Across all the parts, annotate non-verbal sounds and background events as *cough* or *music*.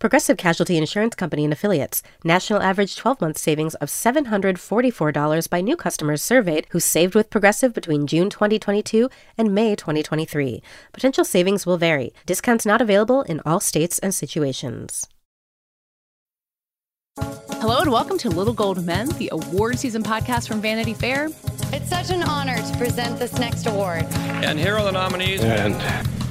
Progressive Casualty Insurance Company and Affiliates. National average 12 month savings of $744 by new customers surveyed who saved with Progressive between June 2022 and May 2023. Potential savings will vary. Discounts not available in all states and situations. Hello and welcome to Little Gold Men, the award season podcast from Vanity Fair. It's such an honor to present this next award. And here are the nominees. And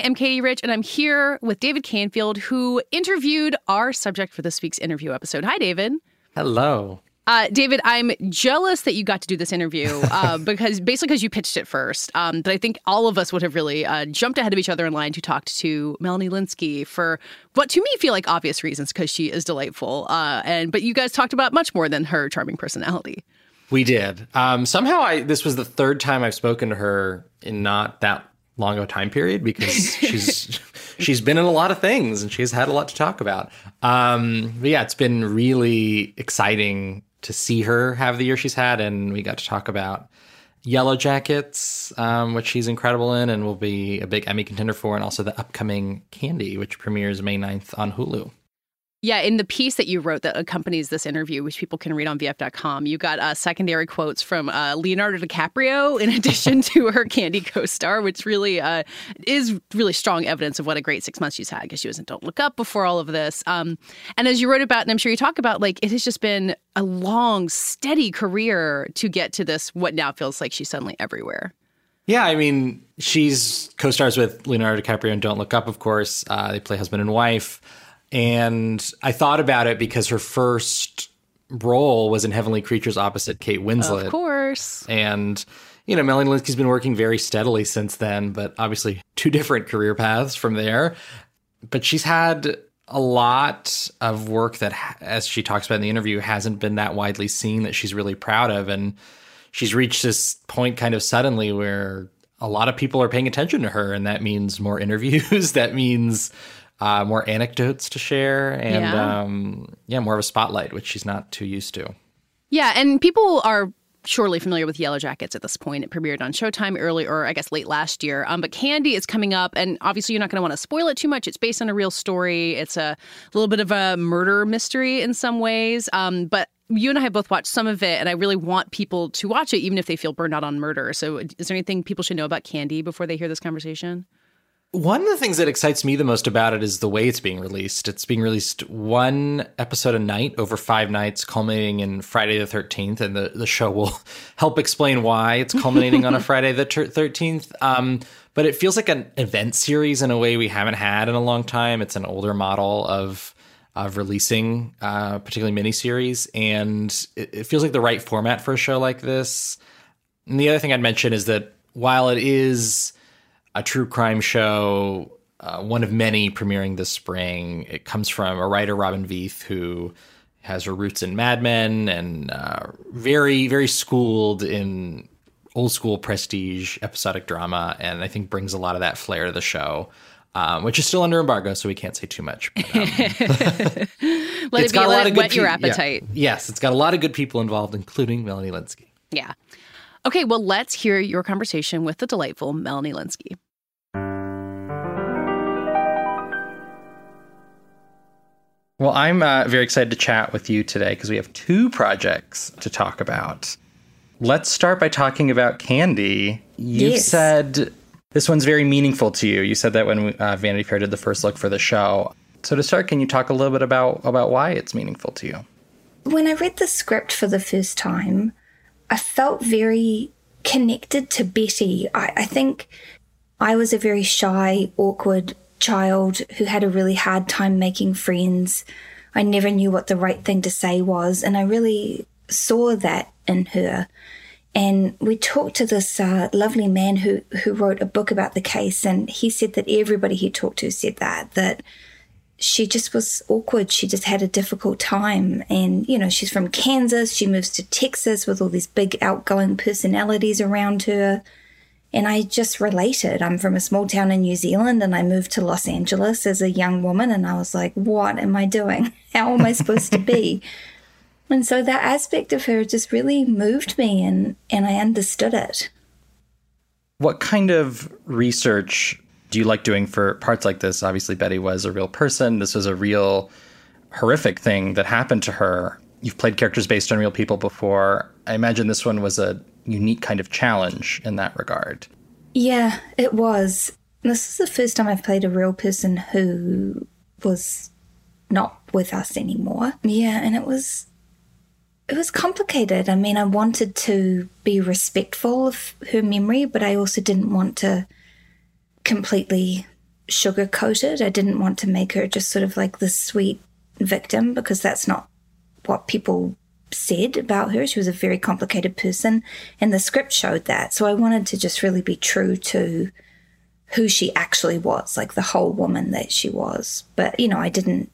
I am Katie Rich, and I'm here with David Canfield, who interviewed our subject for this week's interview episode. Hi, David. Hello. Uh, David, I'm jealous that you got to do this interview *laughs* uh, because basically because you pitched it first. Um, but I think all of us would have really uh, jumped ahead of each other in line to talk to Melanie Lynskey for what to me feel like obvious reasons because she is delightful. Uh, and but you guys talked about much more than her charming personality. We did. Um, somehow, I this was the third time I've spoken to her in not that long of a time period because *laughs* she's she's been in a lot of things and she's had a lot to talk about. Um, but yeah, it's been really exciting to see her have the year she's had, and we got to talk about Yellowjackets, um, which she's incredible in and will be a big Emmy contender for, and also the upcoming Candy, which premieres May 9th on Hulu. Yeah, in the piece that you wrote that accompanies this interview, which people can read on VF.com, you got uh, secondary quotes from uh, Leonardo DiCaprio in *laughs* addition to her Candy co-star, which really uh, is really strong evidence of what a great six months she's had because she was in Don't Look Up before all of this. Um, and as you wrote about, and I'm sure you talk about, like it has just been a long, steady career to get to this. What now feels like she's suddenly everywhere. Yeah, I mean, she's co-stars with Leonardo DiCaprio in Don't Look Up, of course. Uh, they play husband and wife. And I thought about it because her first role was in Heavenly Creatures opposite Kate Winslet. Of course. And, you know, Melanie Lynskey's been working very steadily since then, but obviously two *laughs* different career paths from there. But she's had a lot of work that, as she talks about in the interview, hasn't been that widely seen that she's really proud of. And she's reached this point kind of suddenly where a lot of people are paying attention to her. And that means more *laughs* interviews. that means uh, more anecdotes to share and yeah. Um, yeah, more of a spotlight, which she's not too used to. Yeah, and people are surely familiar with Yellowjackets at this point. It premiered on Showtime early, or I guess late last year. Um, but Candy is coming up, and obviously you're not going to want to spoil it too much. It's based on a real story. It's a little bit of a murder mystery in some ways. Um, but you and I have both watched some of it, and I really want people to watch it, even if they feel burned out on murder. So, is there anything people should know about Candy before they hear this conversation? One of the things that excites me the most about it is the way it's being released. It's being released one episode a night over five nights, culminating in Friday the 13th. And the, the show will *laughs* help explain why it's culminating on a *laughs* Friday the 13th. Um, but it feels like an event series in a way we haven't had in a long time. It's an older model of of releasing, uh, particularly miniseries, and it, it feels like the right format for a show like this. And the other thing I'd mention is that while it is a true crime show, uh, one of many premiering this spring. It comes from a writer, Robin Veith, who has her roots in Mad Men and uh, very, very schooled in old school prestige episodic drama, and I think brings a lot of that flair to the show. Um, which is still under embargo, so we can't say too much. But, um, *laughs* let it be, let it whet your appetite. Yeah. Yes, it's got a lot of good people involved, including Melanie Lynskey. Yeah. Okay, well, let's hear your conversation with the delightful Melanie Lynskey. Well, I'm uh, very excited to chat with you today because we have two projects to talk about. Let's start by talking about Candy. You yes. said this one's very meaningful to you. You said that when uh, Vanity Fair did the first look for the show. So to start, can you talk a little bit about about why it's meaningful to you? When I read the script for the first time, I felt very connected to Betty. I, I think I was a very shy, awkward child who had a really hard time making friends. I never knew what the right thing to say was, and I really saw that in her. And we talked to this uh, lovely man who who wrote a book about the case, and he said that everybody he talked to said that that she just was awkward. She just had a difficult time, and you know she's from Kansas. She moves to Texas with all these big outgoing personalities around her, and I just related. I'm from a small town in New Zealand, and I moved to Los Angeles as a young woman, and I was like, "What am I doing? *laughs* How am I supposed to be?" *laughs* And so that aspect of her just really moved me and, and I understood it. What kind of research do you like doing for parts like this? Obviously, Betty was a real person. This was a real horrific thing that happened to her. You've played characters based on real people before. I imagine this one was a unique kind of challenge in that regard. Yeah, it was. This is the first time I've played a real person who was not with us anymore. Yeah, and it was it was complicated. I mean, I wanted to be respectful of her memory, but I also didn't want to completely sugar coated. I didn't want to make her just sort of like the sweet victim because that's not what people said about her. She was a very complicated person, and the script showed that. So I wanted to just really be true to who she actually was, like the whole woman that she was. But, you know, I didn't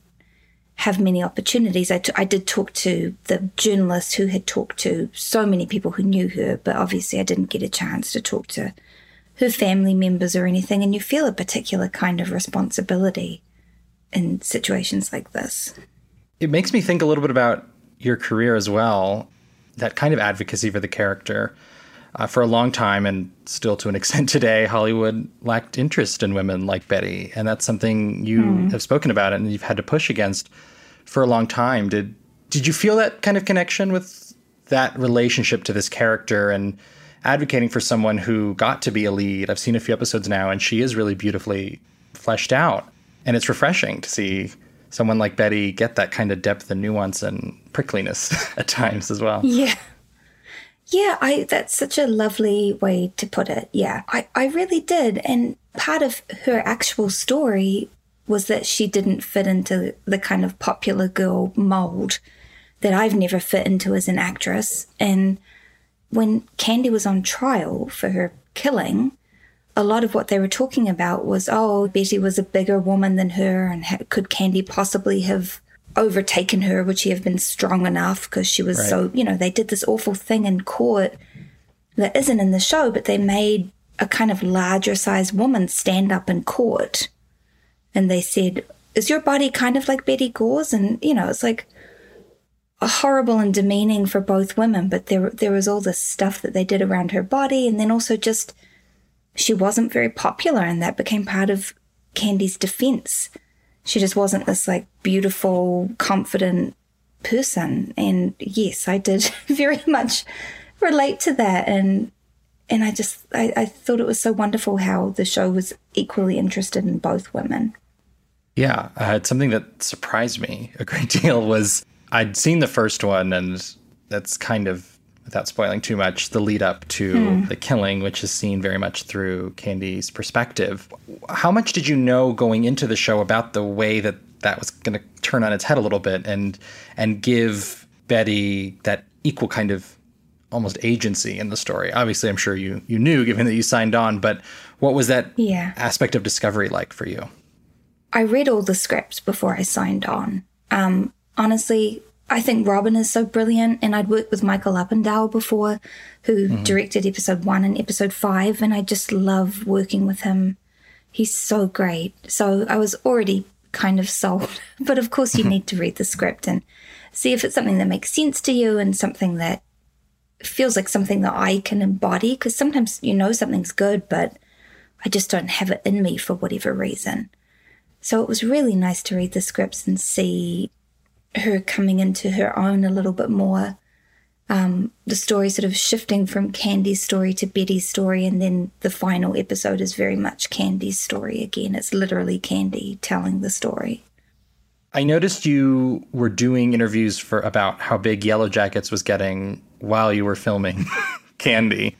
have many opportunities. I, t- I did talk to the journalist who had talked to so many people who knew her, but obviously I didn't get a chance to talk to her family members or anything. And you feel a particular kind of responsibility in situations like this. It makes me think a little bit about your career as well, that kind of advocacy for the character. Uh, for a long time, and still to an *laughs* extent today, Hollywood lacked interest in women like Betty, and that's something you mm. have spoken about and you've had to push against for a long time. Did did you feel that kind of connection with that relationship to this character and advocating for someone who got to be a lead? I've seen a few episodes now, and she is really beautifully fleshed out, and it's refreshing to see someone like Betty get that kind of depth and nuance and prickliness *laughs* at times as well. Yeah. Yeah, I that's such a lovely way to put it. Yeah, I, I really did. And part of her actual story was that she didn't fit into the kind of popular girl mold that I've never fit into as an actress. And when Candy was on trial for her killing, a lot of what they were talking about was, oh, Betty was a bigger woman than her, and could Candy possibly have overtaken her? Would she have been strong enough? Because she was right. so, you know, they did this awful thing in court that isn't in the show, but they made a kind of larger sized woman stand up in court. And they said, Is your body kind of like Betty Gore's? And, you know, it's like horrible and demeaning for both women, but there, there was all this stuff that they did around her body. And then also just, she wasn't very popular, and that became part of Candy's defense she just wasn't this like beautiful, confident person. And yes, I did *laughs* very much relate to that. And and I just I, I thought it was so wonderful how the show was equally interested in both women. Yeah, uh, something that surprised me a great *laughs* deal was I'd seen the first one, and that's kind of without spoiling too much, the lead up to hmm. the killing, which is seen very much through Candy's perspective. How much did you know going into the show about the way that that was going to turn on its head a little bit and and give Betty that equal kind of almost agency in the story? Obviously, I'm sure you you knew given that you signed on, but what was that yeah. aspect of discovery like for you? I read all the scripts before I signed on. Um, honestly, I think Robin is so brilliant, and I'd worked with Michael Uppendahl before, who mm-hmm. directed episode one and episode five, and I just love working with him. He's so great. So I was already kind of sold, *laughs* but of course, you need to read the script and see if it's something that makes sense to you and something that feels like something that I can embody. Because sometimes you know something's good, but I just don't have it in me for whatever reason. So it was really nice to read the scripts and see her coming into her own a little bit more. Um, the story sort of shifting from Candy's story to Betty's story, and then the final episode is very much Candy's story again. It's literally Candy telling the story. I noticed you were doing interviews for about how big Yellowjackets was getting while you were filming *laughs* Candy.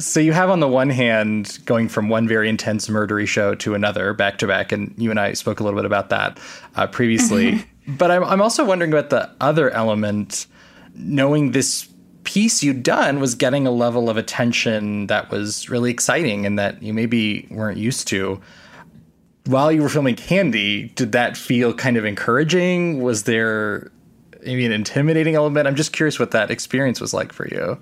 so you have on the one hand going from one very intense murdery show to another back to back, and you and I spoke a little bit about that uh, previously. But I'm, I'm also wondering about the other element, knowing this piece you'd done was getting a level of attention that was really exciting and that you maybe weren't used to. While you were filming Candy, did that feel kind of encouraging? Was there maybe an intimidating element? I'm just curious what that experience was like for you.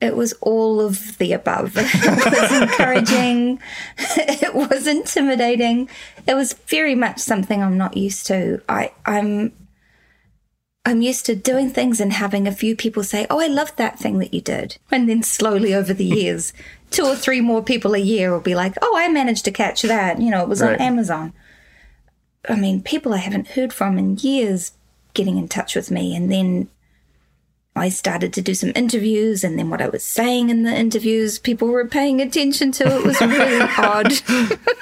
It was all of the above. *laughs* it was encouraging. *laughs* it was intimidating. It was very much something I'm not used to. I, I'm I'm used to doing things and having a few people say, Oh, I loved that thing that you did. And then slowly over the years, two or three more people a year will be like, Oh, I managed to catch that. You know, it was right. on Amazon. I mean, people I haven't heard from in years getting in touch with me. And then I started to do some interviews, and then what I was saying in the interviews, people were paying attention to. It was really *laughs* odd,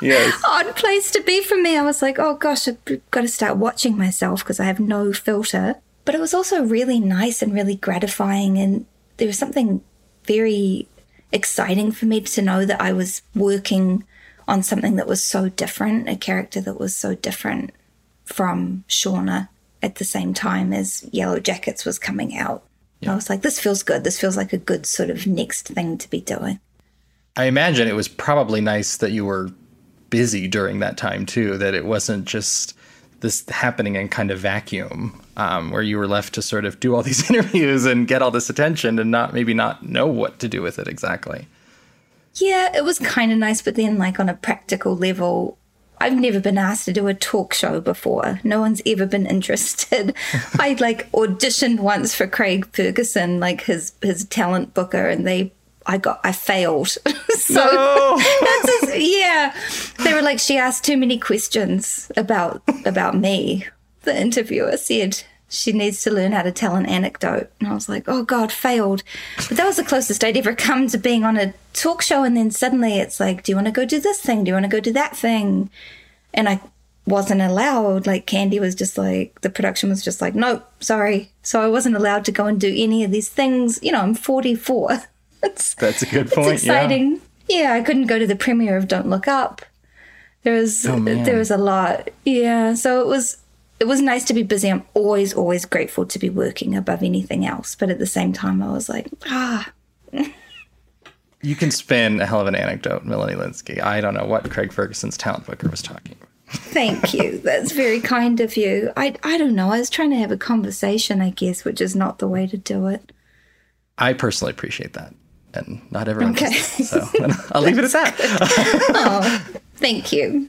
yes. *laughs* odd place to be for me. I was like, oh gosh, I've got to start watching myself because I have no filter. But it was also really nice and really gratifying. And there was something very exciting for me to know that I was working on something that was so different, a character that was so different from Shauna at the same time as Yellowjackets was coming out. Yeah. I was like, this feels good. This feels like a good sort of next thing to be doing. I imagine it was probably nice that you were busy during that time too, that it wasn't just this happening in kind of vacuum um, where you were left to sort of do all *laughs* these interviews and get all this attention and not maybe not know what to do with it exactly. Yeah, it was kind of nice, but then like on a practical level, I've never been asked to do a talk show before. No one's ever been interested. *laughs* I like auditioned once for Craig Ferguson, like his his talent booker, and they I got I failed. *laughs* so no. *laughs* that's just, yeah. They were like, she asked too many questions about about me. The interviewer said she needs to learn how to tell an anecdote. And I was like, oh God, failed. But that was the closest I'd ever come to being on a talk show. And then suddenly it's like, do you want to go do this thing? Do you want to go do that thing? And I wasn't allowed. Like Candy was just like, the production was just like, nope, sorry. So I wasn't allowed to go and do any of these things. You know, I'm 44. *laughs* That's that's a good point. It's exciting. Yeah. yeah, I couldn't go to the premiere of Don't Look Up. There was oh, there was a lot. Yeah, so it was it was nice to be busy. I'm always always grateful to be working above anything else, but at the same time, I was like, ah. you can spin a hell of an anecdote, Melanie Lynskey. I don't know what Craig Ferguson's talent booker was talking about. Thank you. *laughs* That's very kind of you. I, I don't know. I was trying to have a conversation, I guess, which is not the way to do it. I personally appreciate that and not everyone okay. does. So *laughs* I'll leave it at that. *laughs* oh, thank you.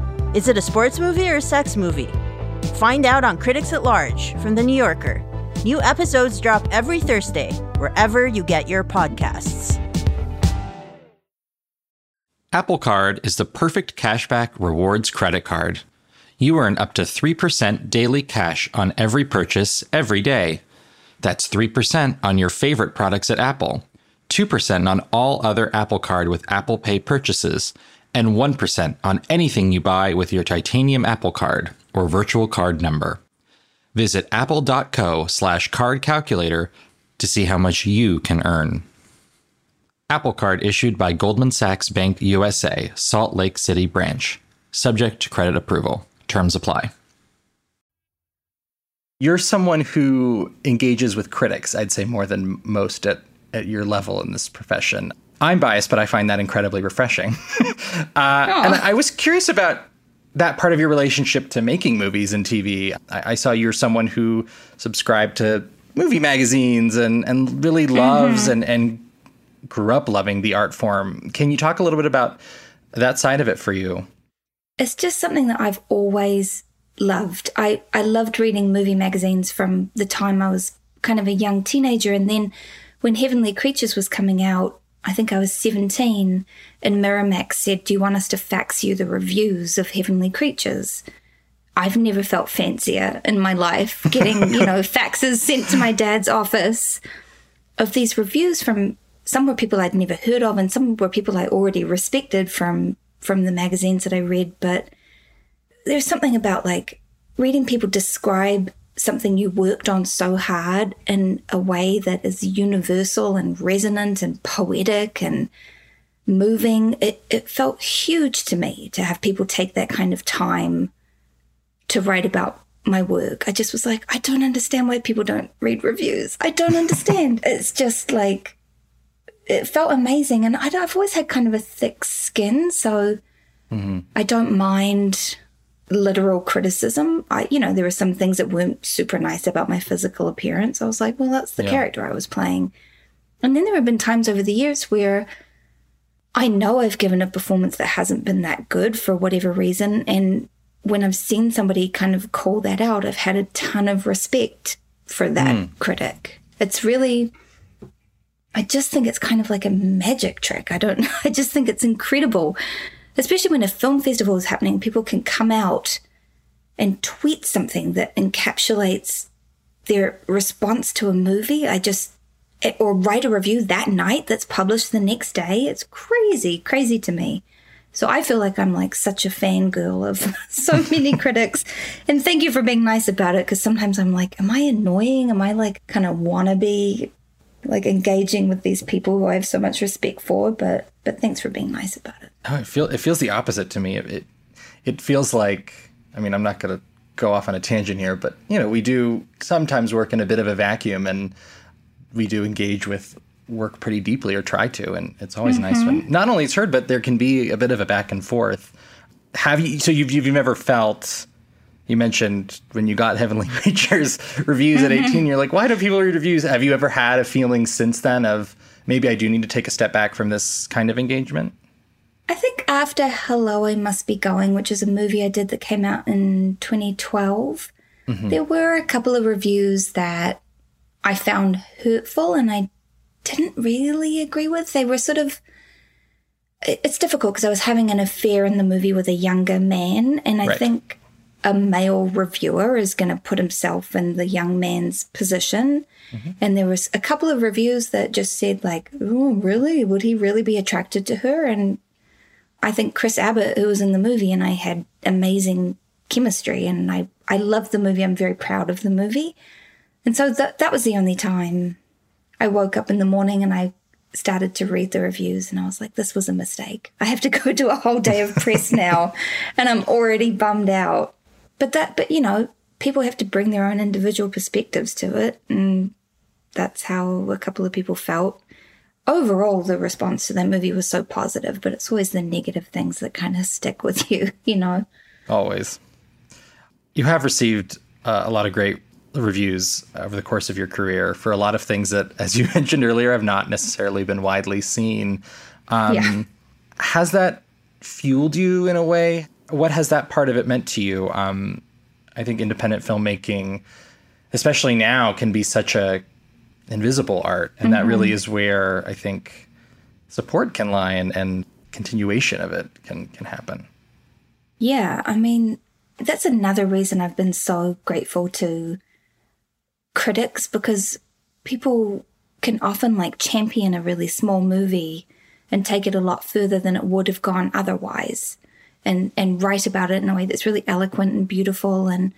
Is it a sports movie or a sex movie? Find out on Critics at Large from The New Yorker. New episodes drop every Thursday, wherever you get your podcasts. Apple Card is the perfect cashback rewards credit card. You earn up to 3% daily cash on every purchase every day. That's 3% on your favorite products at Apple, 2% on all other Apple Card with Apple Pay purchases, and 1% on anything you buy with your titanium Apple Card or virtual card number. Visit apple.co slash card calculator to see how much you can earn. Apple Card issued by Goldman Sachs Bank USA, Salt Lake City branch. Subject to credit approval. Terms apply. You're someone who engages with critics, I'd say more than most at, at your level in this profession. I'm biased, but I find that incredibly refreshing. *laughs* uh, and I was curious about that part of your relationship to making movies and TV. I, I saw you're someone who subscribed to movie magazines and, and really loves mm-hmm. and, and grew up loving the art form. Can you talk a little bit about that side of it for you? It's just something that I've always loved. I, I loved reading movie magazines from the time I was kind of a young teenager. And then when Heavenly Creatures was coming out, I think I was 17, and Miramax said, Do you want us to fax you the reviews of Heavenly Creatures? I've never felt fancier in my life getting, *laughs* you know, faxes sent to my dad's office of these reviews from some were people I'd never heard of and some were people I already respected from from the magazines that I read, but there's something about like reading people describe something you worked on so hard in a way that is universal and resonant and poetic and moving. It, it felt huge to me to have people take that kind of time to write about my work. I just was like, I don't understand why people don't read reviews. I don't understand. *laughs* it's just like, it felt amazing. And I, have always had kind of a thick skin. So mm-hmm. I don't mind literal criticism. I, you know, there were some things that weren't super nice about my physical appearance. I was like, well, that's the yeah. character I was playing. And then there have been times over the years where I know I've given a performance that hasn't been that good for whatever reason. And when I've seen somebody kind of call that out, I've had a ton of respect for that mm. critic. It's really, I just think it's kind of like a magic trick. I don't *laughs* I just think it's incredible especially when a film festival is happening, people can come out and tweet something that encapsulates their response to a movie. I just, or write a review that night that's published the next day. It's crazy, crazy to me. So I feel like I'm like such a fangirl of *laughs* so many *laughs* critics. And thank you for being nice about it because sometimes I'm like, am I annoying? Am I like kind of wannabe like engaging with these people who I have so much respect for? But but thanks for being nice about it. Oh, it feel it feels the opposite to me. It it, it feels like I mean I'm not going to go off on a tangent here, but you know we do sometimes work in a bit of a vacuum, and we do engage with work pretty deeply or try to, and it's always mm-hmm. nice when not only it's heard, but there can be a bit of a back and forth. Have you? So you've you've never felt you mentioned when you got Heavenly *laughs* Creatures reviews mm-hmm. at 18, you're like, why do people read reviews? Have you ever had a feeling since then of maybe I do need to take a step back from this kind of engagement? I think after Hello, I Must Be Going, which is a movie I did that came out in 2012, mm-hmm. there were a couple of reviews that I found hurtful and I didn't really agree with. They were sort of. It's difficult because I was having an affair in the movie with a younger man, and I right. think a male reviewer is going to put himself in the young man's position. Mm-hmm. And there was a couple of reviews that just said like, "Oh, really? Would he really be attracted to her?" And I think Chris Abbott, who was in the movie, and I had amazing chemistry, and I I love the movie. I'm very proud of the movie, and so that that was the only time I woke up in the morning and I started to read the reviews, and I was like, this was a mistake. I have to go do a whole day of press *laughs* now, and I'm already bummed out. But that, but you know, people have to bring their own individual perspectives to it, and that's how a couple of people felt. Overall the response to that movie was so positive but it's always the negative things that kind of stick with *laughs* you you know? Always. You have received uh, a lot of great reviews over the course of your career for a lot of things that as you *laughs* mentioned earlier have not necessarily been widely seen. Um, yeah. has that fueled you in a way what has that part of it meant to you um, i think independent filmmaking especially now can be such a invisible art. And mm-hmm. that really mm-hmm. is where I think support can lie and, and continuation of it can, can happen. Yeah. I mean, that's another reason I've been so grateful to critics because people can often like champion a really small movie and take it a lot further than it would have gone otherwise and and write about it in a way that's really eloquent and beautiful and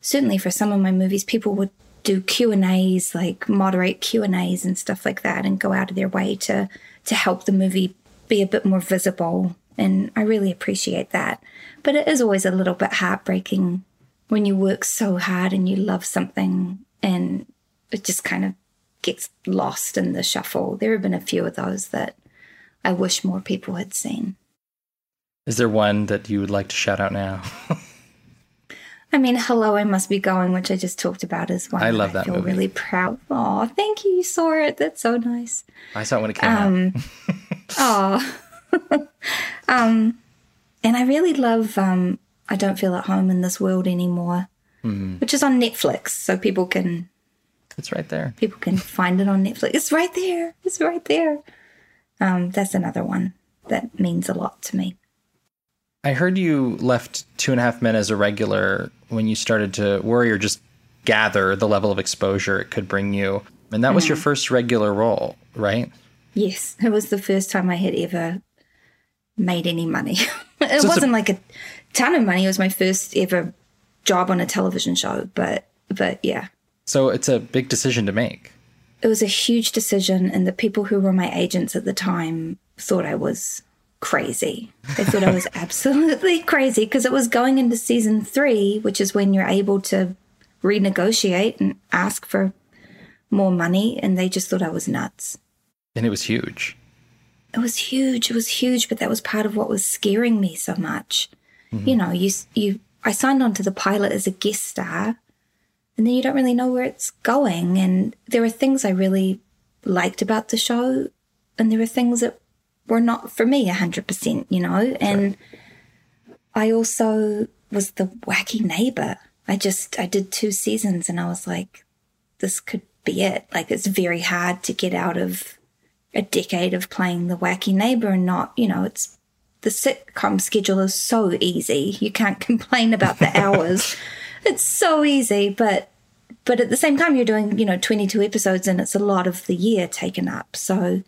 certainly for some of my movies people would do Q and A's, like moderate Q and A's and stuff like that, and go out of their way to to help the movie be a bit more visible. And I really appreciate that. But it is always a little bit heartbreaking when you work so hard and you love something and it just kind of gets lost in the shuffle. There have been a few of those that I wish more people had seen. Is there one that you would like to shout out now? *laughs* I mean, Hello, I Must Be Going, which I just talked about as one. I love that I feel movie. really proud. Oh, thank you. You saw it. That's so nice. I saw it when it came um, out. *laughs* oh. *laughs* um, and I really love, um, I don't feel at home in this world anymore, Mm-hmm. which is on Netflix, so people can It's right there. people can find it on Netflix. It's right there. It's right there. Um, that's another one that means a lot to me. I heard you left Two and a Half Men as a regular when you started to worry or just gather the level of exposure it could bring you. And that was your Mhm. first regular role, right? Yes, it was the first time I had ever made any money. *laughs* it a- wasn't like a ton of money. It was my first ever job on a television show, but but yeah, So it's a big decision to make. it was a huge decision, and the people who were my agents at the time thought I was crazy. They thought I was *laughs* absolutely crazy because it was going into season three, which is when you're able to renegotiate and ask for more money, and they just thought I was nuts. And it was huge. it was huge it was huge but that was part of what was scaring me so much mm-hmm. you know you you i signed on to the pilot as a guest star and then you don't really know where it's going and there were things i really liked about the show and there were things that were not for me 100% you know and i also was the wacky neighbor i just i did two seasons and i was like this could be it like it's very hard to get out of a decade of playing the wacky neighbor and not, you know, it's the sitcom schedule is so easy. You can't *laughs* complain about the hours. *laughs* it's so easy, but but at the same time you're doing, you know, 22 episodes and it's a lot of the year taken up. So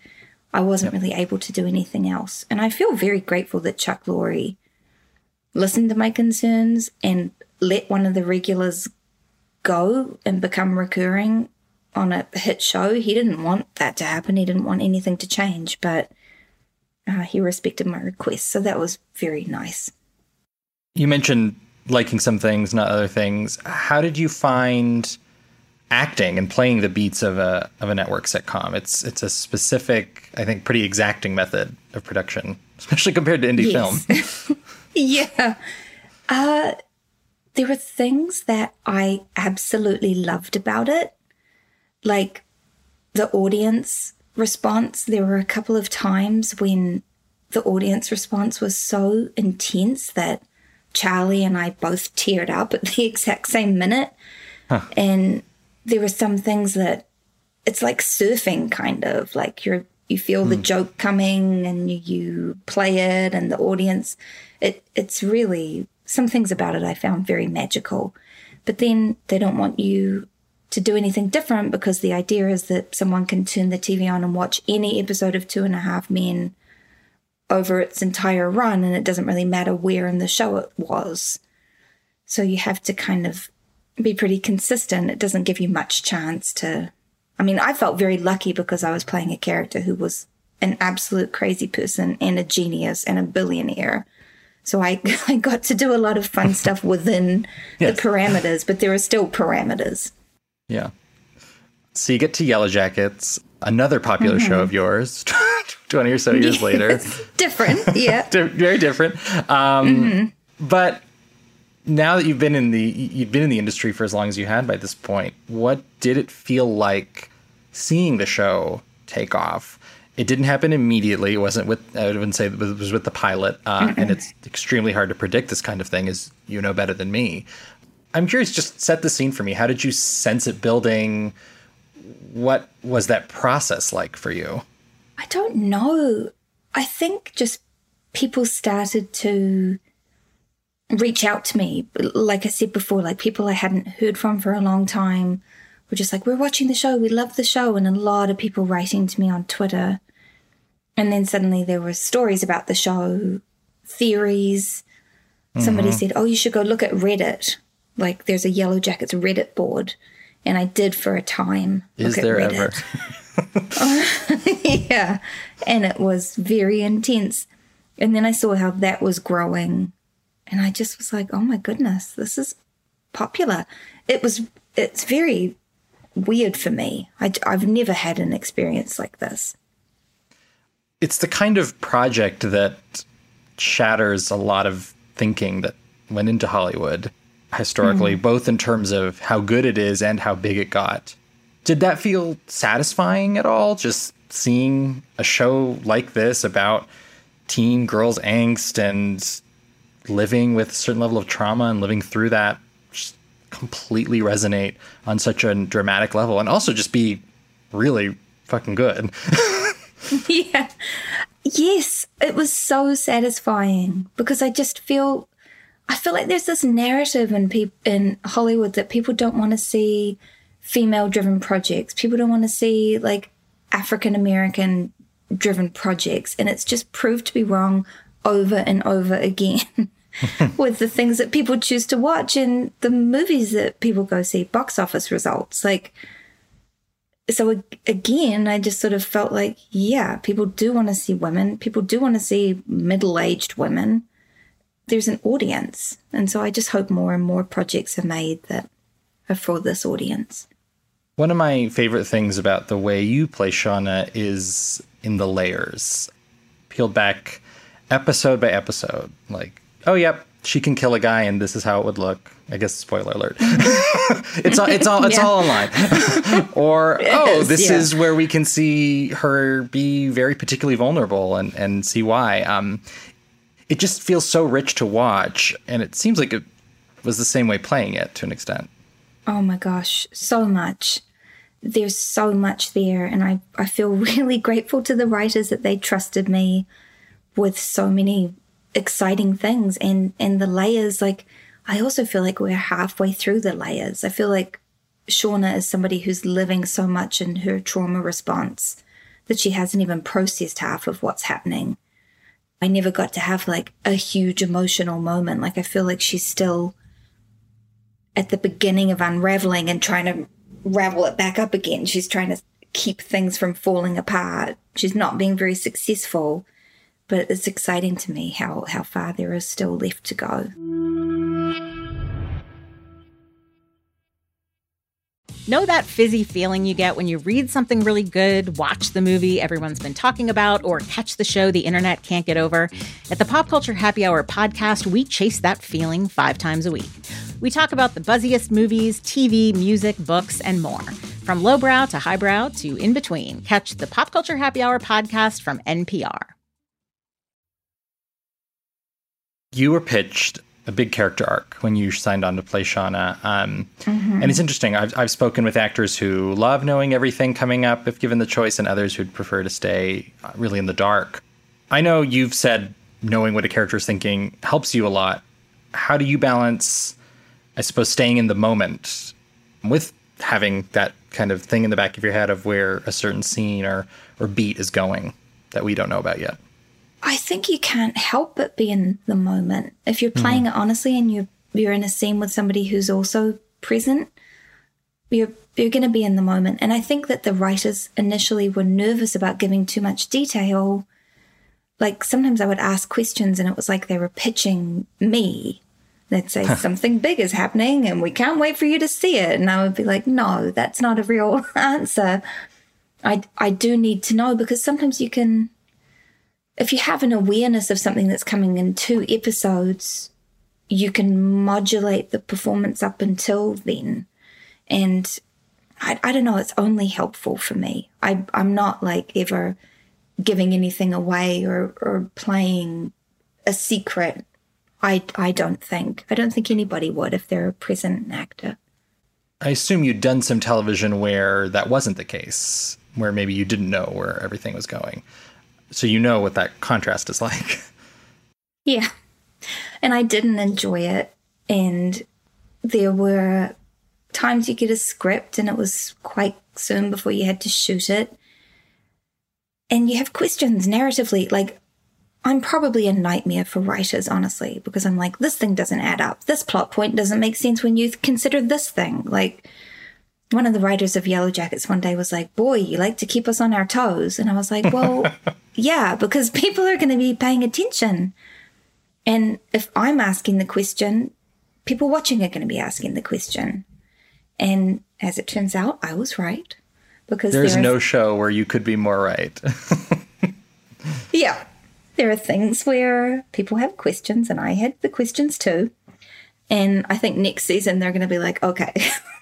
I wasn't really able to do anything else. And I feel very grateful that Chuck Lorre listened to my concerns and let one of the regulars go and become recurring on a hit show. He didn't want that to happen. He didn't want anything to change, but uh, he respected my request. So that was very nice. You mentioned liking some things, not other things. How did you find acting and playing the beats of a of a network sitcom? It's it's a specific, I think, pretty exacting method of production, especially compared to indie Yes. film. *laughs* yeah. Uh, there were things that I absolutely loved about it. Like the audience response. There were a couple of times when the audience response was so intense that Charlie and I both teared up at the *laughs* exact same minute. And there were some things that it's like surfing kind of like you're you feel the hmm. joke coming and you, you play it and the audience it it's really some things about it I found very magical. But then they don't want you to do anything different because the idea is that someone can turn the TV on and watch any episode of Two and a Half Men over its entire run and it doesn't really matter where in the show it was. So you have to kind of be pretty consistent. It doesn't give you much chance to. I mean, I felt very lucky because I was playing a character who was an absolute crazy person and a genius and a billionaire. So I, *laughs* I got to do a lot of fun stuff within Yes. the parameters, but there are still parameters. Yeah. So you get to Yellowjackets, another popular show of yours, *laughs* 20 or so years later. Different, yeah. *laughs* Very different. Um, But now that you've been in the you've been in the industry for as long as you had by this point, what did it feel like seeing the show take off? It didn't happen immediately. It wasn't with I would even say it was with the pilot, uh, and it's extremely hard to predict this kind of thing, as you know better than me. I'm curious. Just set the scene for me. How did you sense it building? What was that process like for you? I don't know. I think just people started to reach out to me. Like I said before, like people I hadn't heard from for a long time were just like, We're watching the show, we love the show. And a lot of people writing to me on Twitter. And then suddenly there were stories about the show, theories. Somebody Mhm. said, Oh, you should go look at Reddit. Like there's a Yellowjackets Reddit board. And I did for a time. Is there ever? *laughs* *laughs* yeah. And it was very intense. And then I saw how that was growing. And I just was like, oh my goodness, this is popular. It was, it's very weird for me. I, I've never had an experience like this. it's the kind of project that shatters a lot of thinking that went into Hollywood historically, Mhm. both in terms of how good it is and how big it got. Did that feel satisfying at all? Just seeing a show like this about teen girls' angst and living with a certain level of trauma and living through that just completely resonate on such a dramatic level and also just be really fucking good. *laughs* yeah. Yes, it was so satisfying because I just feel I feel like there's this narrative in peop- in Hollywood that people don't want to see female driven projects. People don't want to see like African American driven projects and it's just proved to be wrong over and over again *laughs* *laughs* with the things that people choose to watch and the movies that people go see box office results. Like so again i just sort of felt like yeah people do want to see women. People do want to see middle-aged women. There's an audience. And so i just hope more and more projects are made that are for this audience. One of my favorite things about the way you play shauna is in the layers. Peeled back episode by episode. Like oh yep she can kill a guy and this is how it would look. I guess spoiler alert. *laughs* it's all it's all it's yeah. all online. *laughs* or oh, this yeah. is where we can see her be very particularly vulnerable and and see why. Um it just feels so rich to watch and it seems like it was the same way playing it to an extent. Oh my gosh, so much. There's so much there and I I feel *laughs* really grateful to the writers that they trusted me with so many exciting things and and the layers like I also feel like we're halfway through the layers. I feel like Shauna is somebody who's living so much in her trauma response that she hasn't even processed half of what's happening. I never got to have like a huge emotional moment. Like I feel like she's still at the beginning of unraveling and trying to ravel it back up again. She's trying to keep things from falling apart. She's not being very successful but it's exciting to me how, how far there is still left to go. Know that fizzy feeling you get when you read something really good, watch the movie everyone's been talking about, or catch the show the internet can't get over? At the Pop Culture Happy Hour podcast, we chase that feeling five times a week. We talk about the buzziest movies, TV, music, books, and more. From lowbrow to highbrow to in between, catch the Pop Culture Happy Hour podcast from NPR. You were pitched a big character arc when you signed on to play Shauna. Um, mm-hmm. And it's interesting. I've, I've spoken with actors who love knowing everything coming up if given the choice, and others who'd prefer to stay uh, really in the dark. I know you've said knowing what a character is thinking helps you a lot. How do you balance, I suppose, staying in the moment with having that kind of thing in the back of your head of where a certain scene or, or beat is going that we don't know about yet? I think you can't help but be in the moment. If you're playing mm. it honestly and you're you're in a scene with somebody who's also present, you're you're going to be in the moment. And I think that the writers initially were nervous about giving too much detail. Like sometimes I would ask questions and it was like they were pitching me. They'd say something big is happening and we can't wait for you to see it. And I would be like, no, that's not a real *laughs* answer. I, I do need to know because sometimes you can if you have an awareness of something that's coming in two episodes, you can modulate the performance up until then. And I, I don't know, it's only helpful for me. I, I'm not like ever giving anything away or, or playing a secret. I, I don't think. I don't think anybody would if they're a present actor. I assume you'd done some television where that wasn't the case, where maybe you didn't know where everything was going so you know what that contrast is like. *laughs* Yeah. And I didn't enjoy it. And there were times you get a script and it was quite soon before you had to shoot it. And you have questions narratively. Like, I'm probably a nightmare for writers, honestly, because I'm like, this thing doesn't add up. This plot point doesn't make sense when you consider this thing. Like, one of the writers of Yellowjackets one day was like, Boy, you like to keep us on our toes. And I was like, Well, *laughs* yeah, because *laughs* people are going to be paying attention. And if I'm asking the question, people watching are going to be asking the question. And as it turns out, I was right. Because there's there no show where you could be more right. *laughs* yeah. There are things where people have questions, and I had the questions too. And I think next season they're going to be like, okay,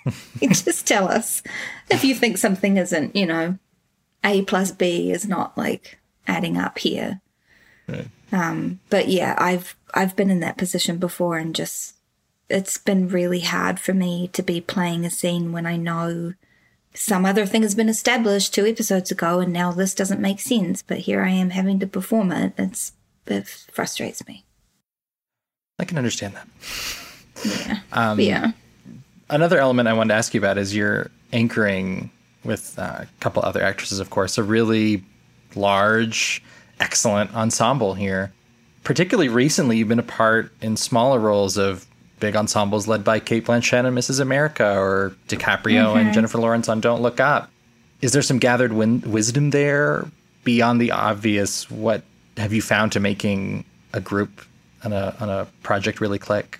*laughs* just tell us if you think something isn't, you know, A plus B is not like adding up here. Right. Um, but yeah, I've I've been in that position before and just it's been really hard for me to be playing a scene when I know some other thing has been established two episodes ago and now this doesn't make sense, but here I am having to perform it. It's it frustrates me. I can understand that. Yeah. *laughs* Um, yeah. Another element I wanted to ask you about is you're anchoring with uh, a couple other actresses, of course, a really large, excellent ensemble here. Particularly recently, you've been a part in smaller roles of big ensembles led by Cate Blanchett and Mrs. America or DiCaprio Mhm. and Jennifer Lawrence on Don't Look Up. Is there some gathered win- wisdom there beyond the obvious? What have you found to making a group on a, on a project really click?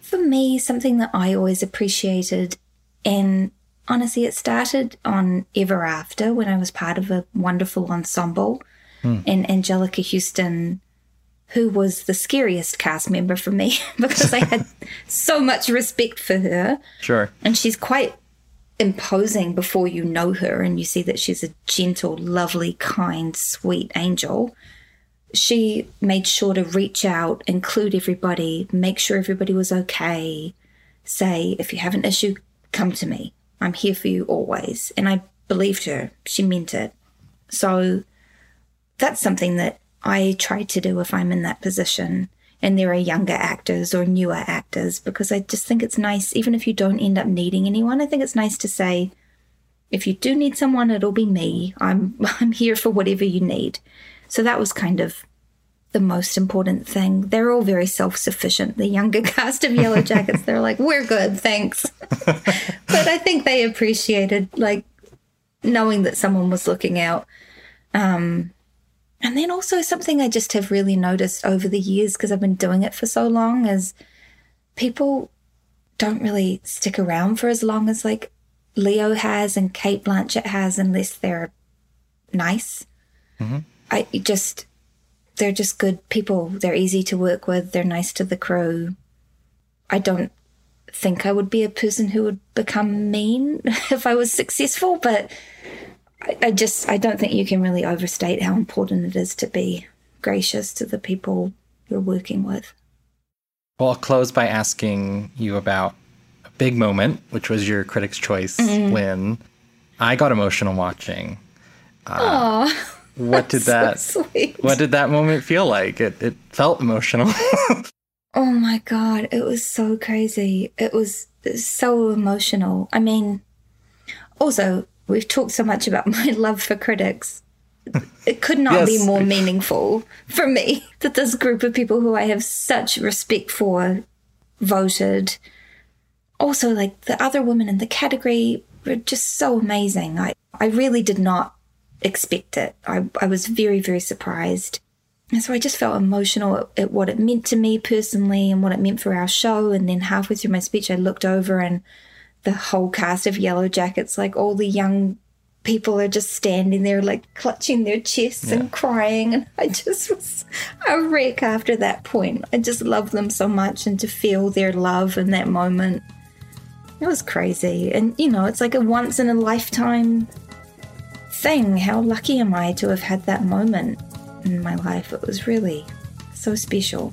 For me, something that I always appreciated, and honestly, it started on Ever After when I was part of a wonderful ensemble, Hmm. and Anjelica Huston, who was the scariest cast member for me *laughs* because I had *laughs* so much respect for her. Sure. And she's quite imposing before you know her and you see that she's a gentle, lovely, kind, sweet angel. She made sure to reach out, include everybody, make sure everybody was okay, say, if you have an issue, come to me. I'm here for you always. And I believed her. She meant it. So that's something that I try to do if I'm in that position and there are younger actors or newer actors because I just think it's nice, even if you don't end up needing anyone, I think it's nice to say, if you do need someone, it'll be me. I'm *laughs* I'm here for whatever you need. So that was kind of the most important thing. They're all very self sufficient. The younger *laughs* cast of Yellowjackets, they're like, we're good, thanks. *laughs* but I think they appreciated like knowing that someone was looking out. Um, and then also something I just have really noticed over the years because I've been doing it for so long is people don't really stick around for as long as like Leo has and Cate Blanchett has unless they're nice. I just they're just good people. They're easy to work with. They're nice to the crew. I don't think I would be a person who would become mean *laughs* if I was successful, but I, I just I don't think you can really overstate how important it is to be gracious to the people you're working with. Well, I'll close by asking you about a big moment, which was your Critics' Choice Mhm. win. I got emotional watching. Uh, Oh, *laughs* what did *laughs* that? so. What did that moment feel like? It it felt emotional. *laughs* Oh my god, it was so crazy. It was so emotional. I mean, also, we've talked so much about *laughs* my love for critics. It could not be more meaningful for me that this group of people who I have such respect for voted. Also, like the other women in the category were just so amazing. I, I really did not expect it. I, I was very, very surprised. And so I just felt emotional at, at what it meant to me personally and what it meant for our show. And then halfway through my speech, I looked over and the whole cast of Yellowjackets, like all the young people are just standing there, like clutching their chests and crying. And I just was a wreck after that point. I just loved them so much and to feel their love in that moment. It was crazy. And, you know, it's like a once in a lifetime thing. How lucky am I to have had that moment in my life? It was really so special.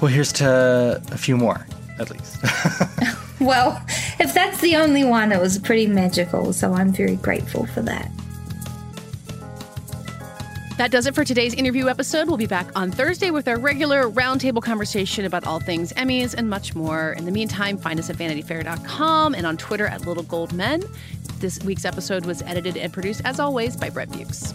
well, here's to a few more, at least. *laughs* Well, if that's the only one, it was pretty magical. So I'm very grateful for that. That does it for today's interview episode. We'll be back on Thursday with our regular roundtable conversation about all things Emmys and much more. In the meantime, find us at vanityfair.com and on Twitter at Little Gold Men. This week's episode was edited and produced, as always, by Brett Bukes.